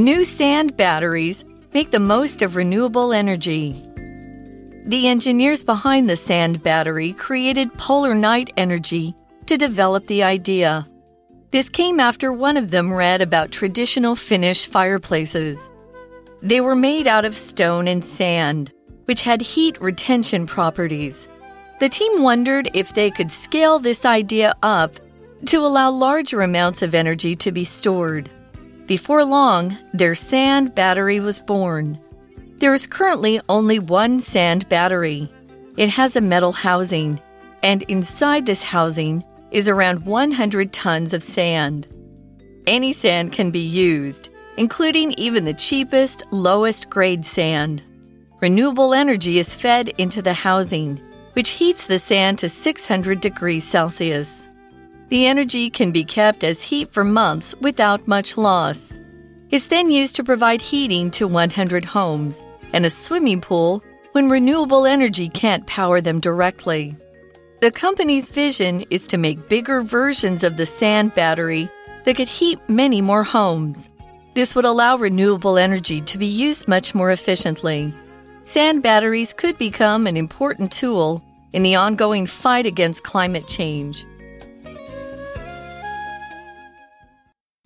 New sand batteries make the most of renewable energy. The engineers behind the sand battery created Polar Night Energy to develop the idea. This came after one of them read about traditional Finnish fireplaces. They were made out of stone and sand, which had heat retention properties. The team wondered if they could scale this idea up to allow larger amounts of energy to be stored. Before long, their sand battery was born. There is currently only one sand battery. It has a metal housing, and inside this housing is around 100 tons of sand. Any sand can be used, including even the cheapest, lowest grade sand. Renewable energy is fed into the housing, which heats the sand to 600 degrees Celsius. The energy can be kept as heat for months without much loss. It's then used to provide heating to 100 homes and a swimming pool when renewable energy can't power them directly. The company's vision is to make bigger versions of the sand battery that could heat many more homes. This would allow renewable energy to be used much more efficiently. Sand batteries could become an important tool in the ongoing fight against climate change.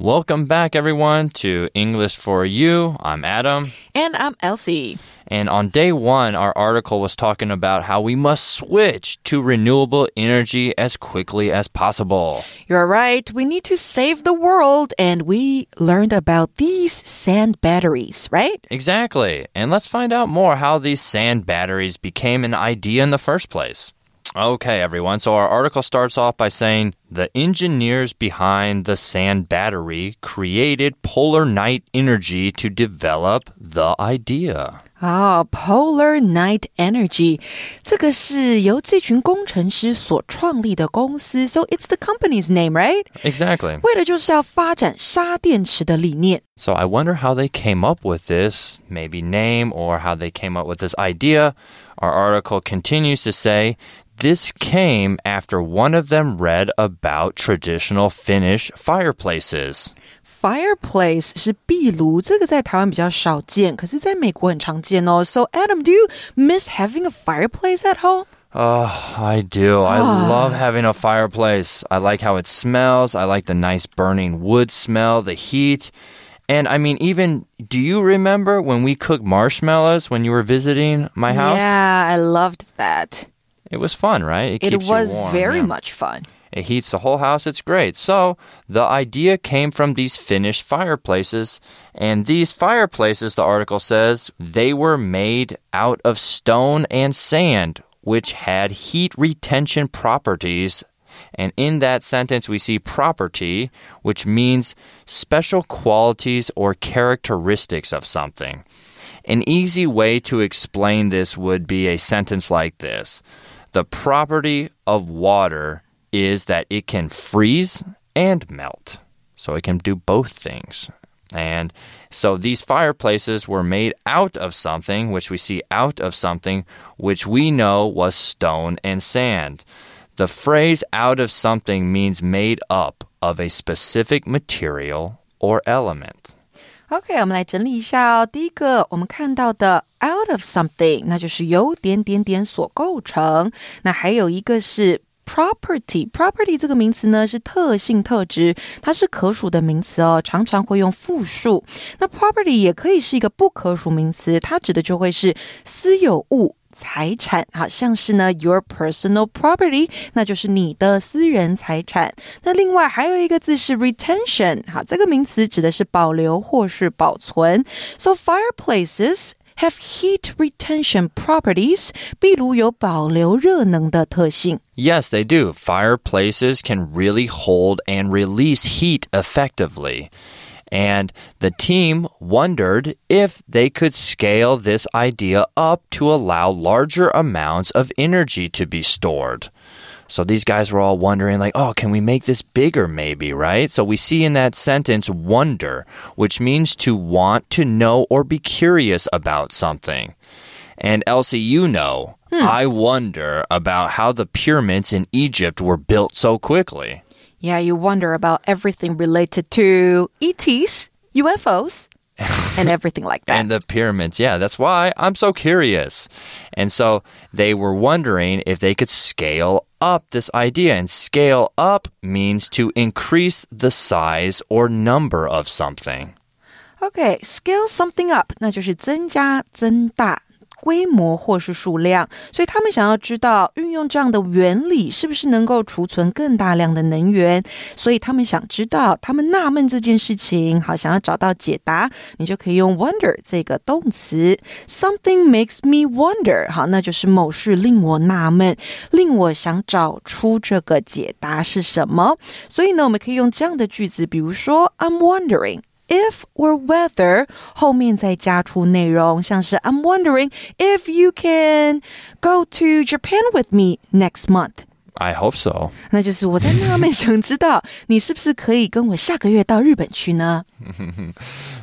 Welcome back, everyone, to English for You. I'm Adam. And I'm Elsie. And on day one, our article was talking about how we must switch to renewable energy as quickly as possible. You're right. We need to save the world. And we learned about these sand batteries, right? Exactly. And let's find out more how these sand batteries became an idea in the first place. Okay, everyone. So our article starts off by saying the engineers behind the sand battery created Polar Night Energy to develop the idea. 啊、p o l a r Night Energy，这个是由这群工程师所创立的公司，so it's the company's name, right? Exactly. 为的就是要发展沙电池的理念。 So I wonder how they came up with this, maybe name, or how they came up with this idea. Our article continues to say this came after one of them read about traditional Finnish fireplaces. Fireplace 是壁炉，这个在台湾比较少见，可是在美国很常见哦。So Adam, do you miss having a fireplace at home? Oh, I do. I love having a fireplace. I like how it smells. I like the nice burning wood smell, the heat. And I mean, even do you remember when we cooked marshmallows when you were visiting my house? Yeah, I loved that. It was fun, right? It keeps you was warm, very yeah. much fun. It heats the whole house. It's great. So the idea came from these Finnish fireplaces. And these fireplaces, the article says, they were made out of stone and sand, which had heat retention properties. And in that sentence, we see property, which means special qualities or characteristics of something. An easy way to explain this would be a sentence like this The property of water is that it can freeze and melt. So it can do both things. And so these fireplaces were made out of something, which we see out of something, which we know was stone and sand. The phrase out of something means made up of a specific material or element. OK，我们来整理一下哦。第一个，我们看到的 out of something，那就是由点点点所构成。那还有一个是 property。property 这个名词呢是特性、特质，它是可数的名词哦，常常会用复数。那 property 也可以是一个不可数名词，它指的就会是私有物。财产，好像是呢，your personal property，那就是你的私人财产。那另外还有一个字是 retention，好，这个名词指的是保留或是保存。So fireplaces have heat retention properties，壁炉有保留热能的特性。 Yes, they do. Fireplaces can really hold and release heat effectively. And the team wondered if they could scale this idea up to allow larger amounts of energy to be stored. So these guys were all wondering, like, oh, can we make this bigger, maybe, right? So we see in that sentence wonder, which means to want to know or be curious about something. And Elsie, you know, hmm. I wonder about how the pyramids in Egypt were built so quickly. Yeah, you wonder about everything related to ETs, UFOs. and everything like that. and the pyramids. Yeah, that's why I'm so curious. And so they were wondering if they could scale up this idea. And scale up means to increase the size or number of something. Okay, scale something up，那就是增加、增大。 规模或是数量，所以他们想要知道运用这样的原理是不是能够储存更大量的能源，所以他们想知道，他们纳闷这件事情，好想要找到解答，你就可以用 wonder 这个动词，something makes me wonder，好，那就是某事令我纳闷，令我想找出这个解答是什么，所以呢，我们可以用这样的句子，比如说 I'm wondering。if or whether 后面再加出内容，像是 I'm wondering if you can go to Japan with me next month。 I hope so. 那就是我在纳闷，想知道你是不是可以跟我下个月到日本去呢？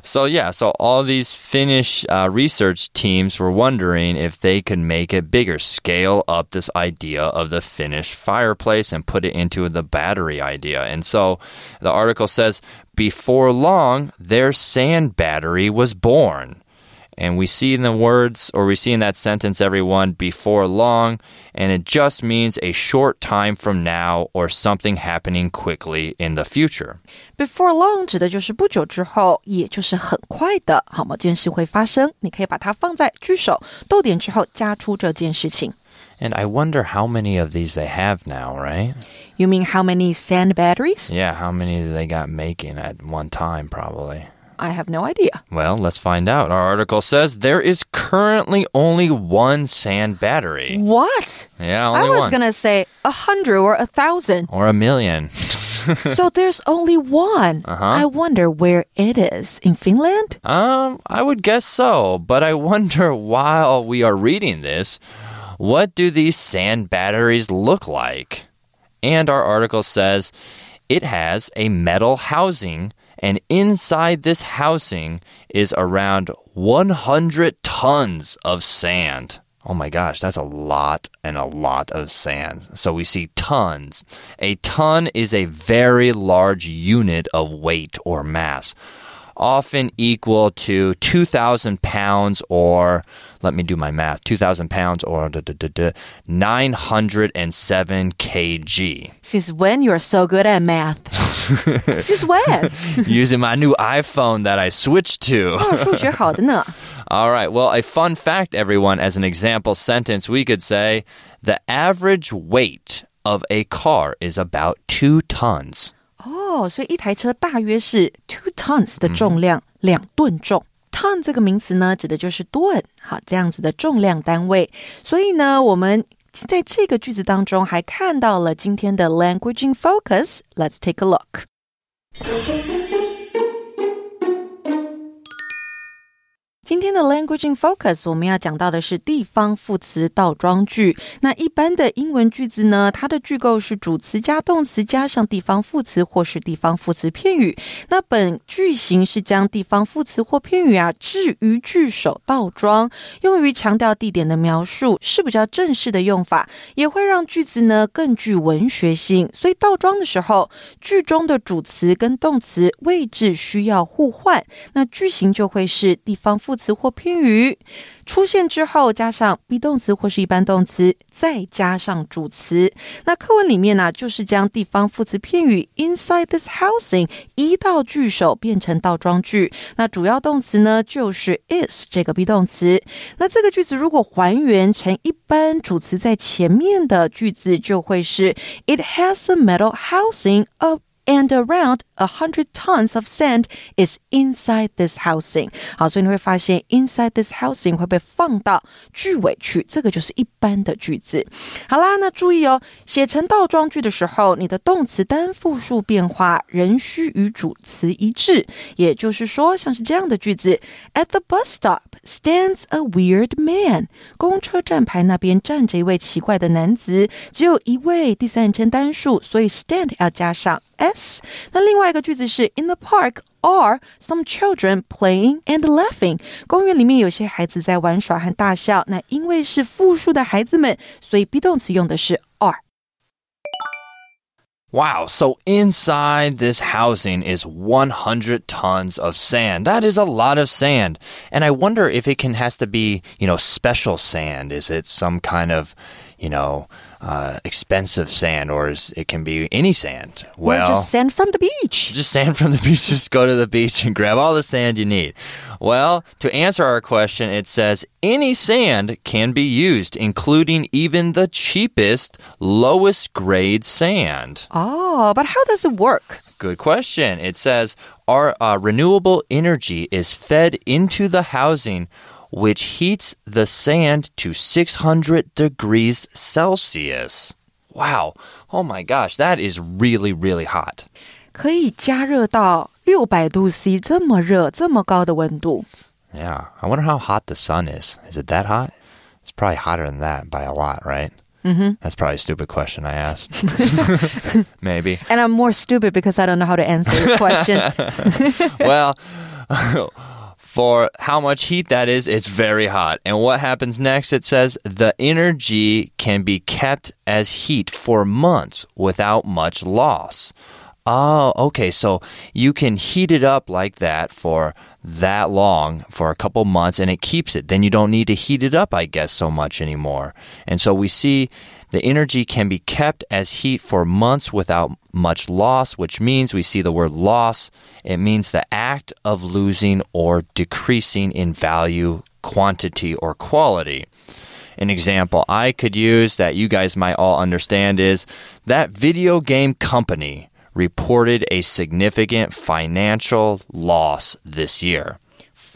So, yeah, so all these Finnish uh, research teams were wondering if they could make it bigger, scale up this idea of the Finnish fireplace and put it into the battery idea. And so the article says before long, their sand battery was born. And we see in the words, or we see in that sentence, everyone, before long, and it just means a short time from now or something happening quickly in the future. Before long 指的就是不久之后，也就是很快的，好，某件事会发生。你可以把它放在句首逗点之后，加出这件事情。 And I wonder how many of these they have now, right? You mean how many sand batteries? Yeah, how many they got making at one time, probably. I have no idea. Well, let's find out. Our article says there is currently only one sand battery. What? Yeah, I was one. gonna say a hundred or a thousand. Or a million. so there's only one. Uh-huh. I wonder where it is. In Finland? Um, I would guess so, but I wonder while we are reading this, what do these sand batteries look like? And our article says it has a metal housing, and inside this housing is around 100 tons of sand. Oh my gosh, that's a lot and a lot of sand. So we see tons. A ton is a very large unit of weight or mass often equal to 2,000 pounds or, let me do my math, 2,000 pounds or 907 kg. Since when you're so good at math? Since when? Using my new iPhone that I switched to. All right, well, a fun fact, everyone, as an example sentence, we could say the average weight of a car is about two tons. 哦，所以一台车大约是 two tons 的重量，两吨重。ton 这个名词呢，指的就是吨，好，这样子的重量单位。所以呢，我们在这个句子当中还看到了今天的 language in focus。Let's take a look。今天的 language in focus，我们要讲到的是地方副词倒装句。那一般的英文句子呢，它的句构是主词加动词加上地方副词或是地方副词片语。那本句型是将地方副词或片语啊置于句首倒装，用于强调地点的描述，是比较正式的用法，也会让句子呢更具文学性。所以倒装的时候，句中的主词跟动词位置需要互换，那句型就会是地方副词或偏语出现之后，加上 be 动词或是一般动词，再加上主词。那课文里面呢、就是将地方副词片语 inside this housing 移到句首，变成倒装句。那主要动词呢，就是 is 这个 be 动词。那这个句子如果还原成一般主词在前面的句子，就会是 It has a metal housing of and around a hundred tons of sand is inside this housing。好，所以你会发现 inside this housing 会被放到句尾去，这个就是一般的句子。好啦，那注意哦，写成倒装句的时候，你的动词单复数变化仍需与主词一致。也就是说，像是这样的句子：At the bus stop stands a weird man。公车站牌那边站着一位奇怪的男子，只有一位，第三人称单数，所以 stand 要加上 s。那另外一个句子是 In the park are some children playing and laughing。公园里面有些孩子在玩耍和大笑。那因为是复数的孩子们，所以 be 动词用的是 are。 Wow, so inside this housing is 100 tons of sand. That is a lot of sand. And I wonder if it can has to be, you know, special sand. Is it some kind of, you know, uh, expensive sand or it can be any sand? Well, just sand from the beach. Just sand from the beach. Just go to the beach and grab all the sand you need. Well, to answer our question, it says any sand can be used, including even the cheapest, lowest grade sand. Oh, but how does it work? Good question. It says our uh, renewable energy is fed into the housing which heats the sand to 600 degrees Celsius. Wow. Oh my gosh, that is really, really hot. 可以加热到六百度 C 这么热、这么高的温度。Yeah, I wonder how hot the sun is. Is it that hot? It's probably hotter than that by a lot, right? Mm-hmm. That's probably a stupid question I asked. Maybe. And I'm more stupid because I don't know how to answer your question. well, for how much heat that is, it's very hot. And what happens next? It says the energy can be kept as heat for months without much loss. Oh, okay. So you can heat it up like that for that long, for a couple months, and it keeps it. Then you don't need to heat it up, I guess, so much anymore. And so we see the energy can be kept as heat for months without much loss, which means we see the word loss. It means the act of losing or decreasing in value, quantity, or quality. An example I could use that you guys might all understand is that video game company reported a significant financial loss this year.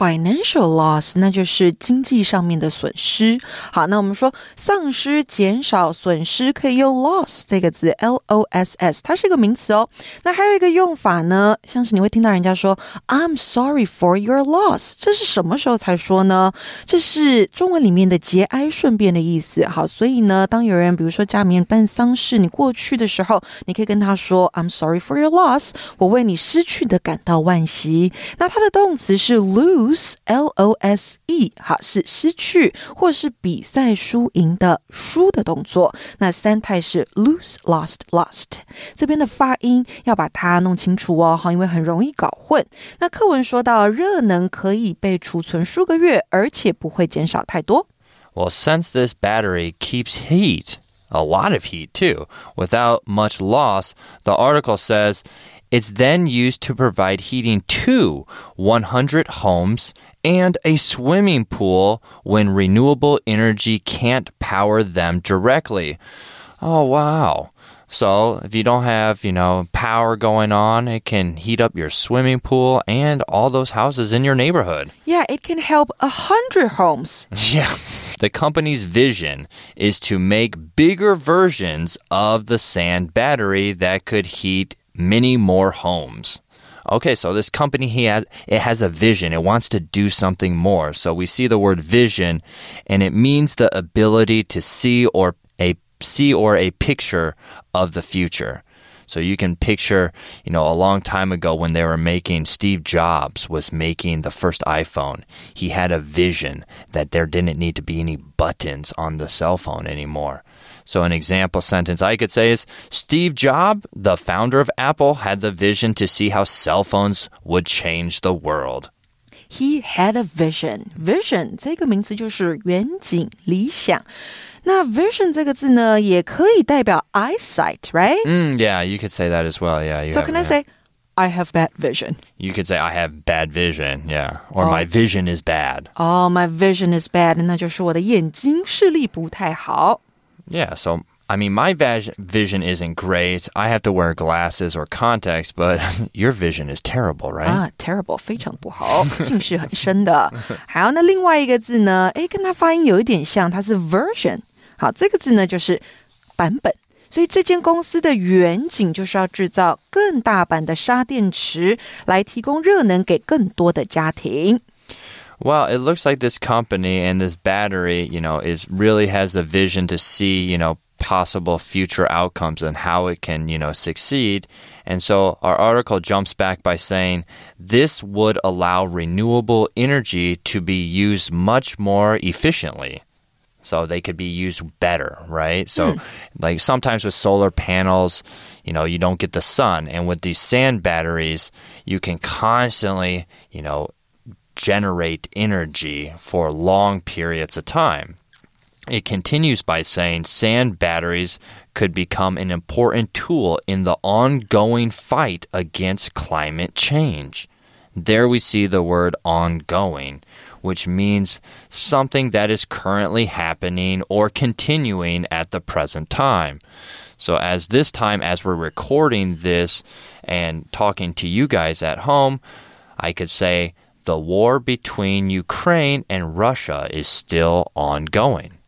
Financial loss，那就是经济上面的损失。好，那我们说丧失、减少、损失，可以用 loss 这个字，L O S S，它是一个名词哦。那还有一个用法呢，像是你会听到人家说 "I'm sorry for your loss"，这是什么时候才说呢？这是中文里面的节哀顺变的意思。好，所以呢，当有人比如说家里面办丧事，你过去的时候，你可以跟他说 "I'm sorry for your loss"，我为你失去的感到惋惜。那它的动词是 lose。Lose l o s e 好是失去或是比赛输赢的输的动作。那三态是 lose lost lost 这边的发音要把它弄清楚哦，哈，因为很容易搞混。那课文说到热能可以被储存数个月，而且不会减少太多。Well, since this battery keeps heat, a lot of heat too, without much loss, the article says it's then used to provide heating to 100 homes and a swimming pool when renewable energy can't power them directly. Oh, wow. So, if you don't have, you know, power going on, it can heat up your swimming pool and all those houses in your neighborhood. Yeah, it can help a hundred homes. Yeah. The company's vision is to make bigger versions of the sand battery that could heat many more homes. Okay, so this company he has it has a vision. It wants to do something more. So we see the word vision and it means the ability to see or a see or a picture of the future. So you can picture, you know, a long time ago when they were making Steve Jobs was making the first iPhone. He had a vision that there didn't need to be any buttons on the cell phone anymore. So, an example sentence I could say is Steve Jobs, the founder of Apple, had the vision to see how cell phones would change the world. He had a vision. Vision 这个名词就是远景、理想。那 vision 这个字呢，也可以代表 eyesight，right? Mm, yeah, you could say that as well. Yeah. so have, can I say? I have bad vision. You could say I have bad vision, yeah, or oh. my vision is bad. Oh, my vision is bad，那就是我的眼睛视力不太好。 yeah, so I mean, my vision isn't great. I have to wear glasses or contacts, but your vision is terrible, right? 啊，terrible，非常不好，近视很深的。好，那另外一个字呢？诶，跟它发音有一点像，它是 version。好，这个字呢就是版本。所以这间公司的远景就是要制造更大版的沙电池，来提供热能给更多的家庭。 Well, it looks like this company and this battery, you know, is really has the vision to see, you know, possible future outcomes and how it can, you know, succeed. And so our article jumps back by saying this would allow renewable energy to be used much more efficiently. so they could be used better, right? So, hmm. like sometimes with solar panels, you know, you don't get the sun, and with these sand batteries, you can constantly, you know, generate energy for long periods of time. It continues by saying sand batteries could become an important tool in the ongoing fight against climate change. There we see the word ongoing, which means something that is currently happening or continuing at the present time. So, as this time, as we're recording this and talking to you guys at home, I could say the war between Ukraine and Russia is still ongoing.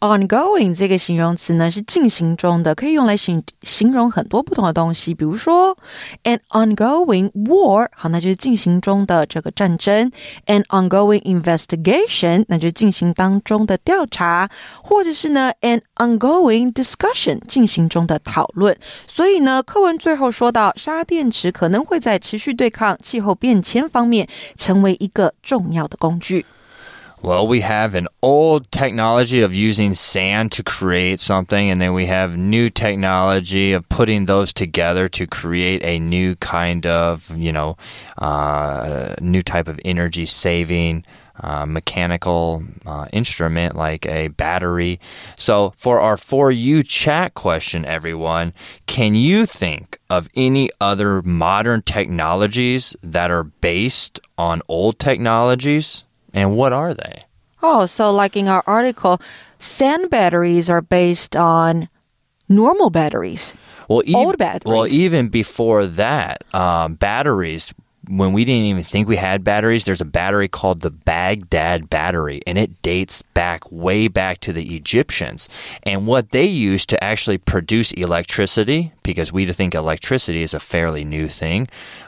Ongoing 这个形容词呢是进行中的，可以用来形形容很多不同的东西，比如说 an ongoing war，好，那就是进行中的这个战争；an ongoing investigation，那就是进行当中的调查，或者是呢 an ongoing discussion，进行中的讨论。所以呢，课文最后说到，沙电池可能会在持续对抗气候变迁方面成为一个重要的工具。Well, we have an old technology of using sand to create something, and then we have new technology of putting those together to create a new kind of, you know, uh, new type of energy saving. Uh, mechanical uh, instrument like a battery. So, for our For You chat question, everyone, can you think of any other modern technologies that are based on old technologies? And what are they? Oh, so like in our article, sand batteries are based on normal batteries. Well, Old batteries. Well, even before that, um, batteries. When we didn't even think we had batteries, there's a battery called the Baghdad battery, and it dates back way back to the Egyptians. And what they used to actually produce electricity, because we think electricity is a fairly new thing,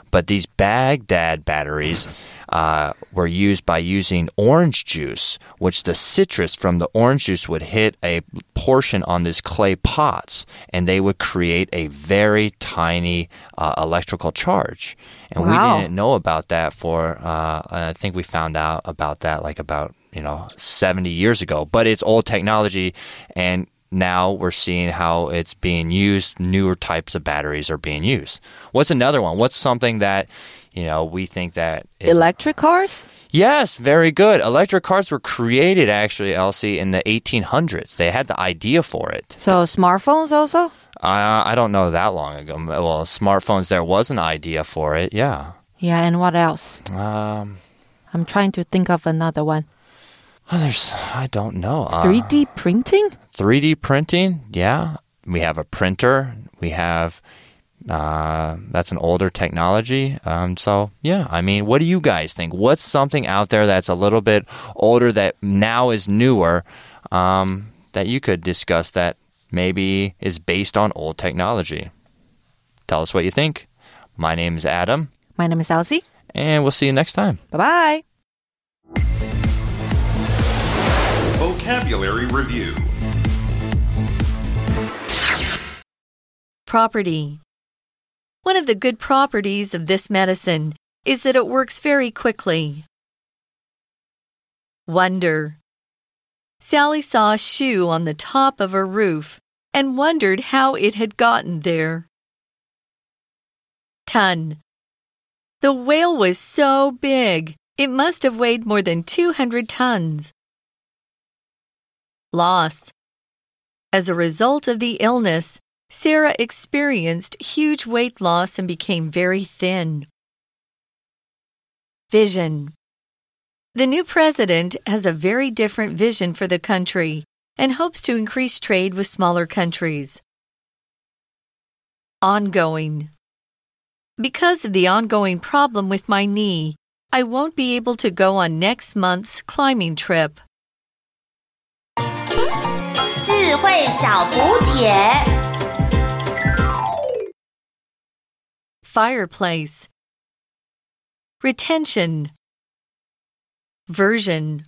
but these Baghdad batteries uh, were used by using orange juice, which the citrus from the orange juice would hit a portion on these clay pots, and they would create a very tiny uh, electrical charge. And Wow. we didn't know about that for, uh, I think we found out about that like about, you know, 70 years ago. But it's old technology, and now we're seeing how it's being used. Newer types of batteries are being used. What's another one? What's something that, you know, we think that Electric cars? Yes, very good. Electric cars were created actually, Elsie, in the 1800s. They had the idea for it. So smartphones also? Uh, I don't know that long ago. Well, smartphones, there was an idea for it. Yeah. Yeah, and what else? Um, I'm trying to think of another one. oh, there's, I don't know. Uh, 3D printing? 3D printing. Yeah. We have a printer. We have, uh, that's an older technology. Um, so yeah, I mean, what do you guys think? What's something out there that's a little bit older that now is newer, um, that you could discuss that maybe is based on old technology? Tell us what you think. My name is Adam, My name is Elsie. and we'll see you next time. Bye bye. Vocabulary Review Property. One of the good properties of this medicine is that it works very quickly. Wonder. Sally saw a shoe on the top of a roof and wondered how it had gotten there. Ton. The whale was so big, it must have weighed more than 200 tons. Loss. As a result of the illness, Sarah experienced huge weight loss and became very thin. Vision. The new president has a very different vision for the country and hopes to increase trade with smaller countries. Ongoing. Because of the ongoing problem with my knee, I won't be able to go on next month's climbing trip. 智慧小补帖。 Fireplace. Retention. Version.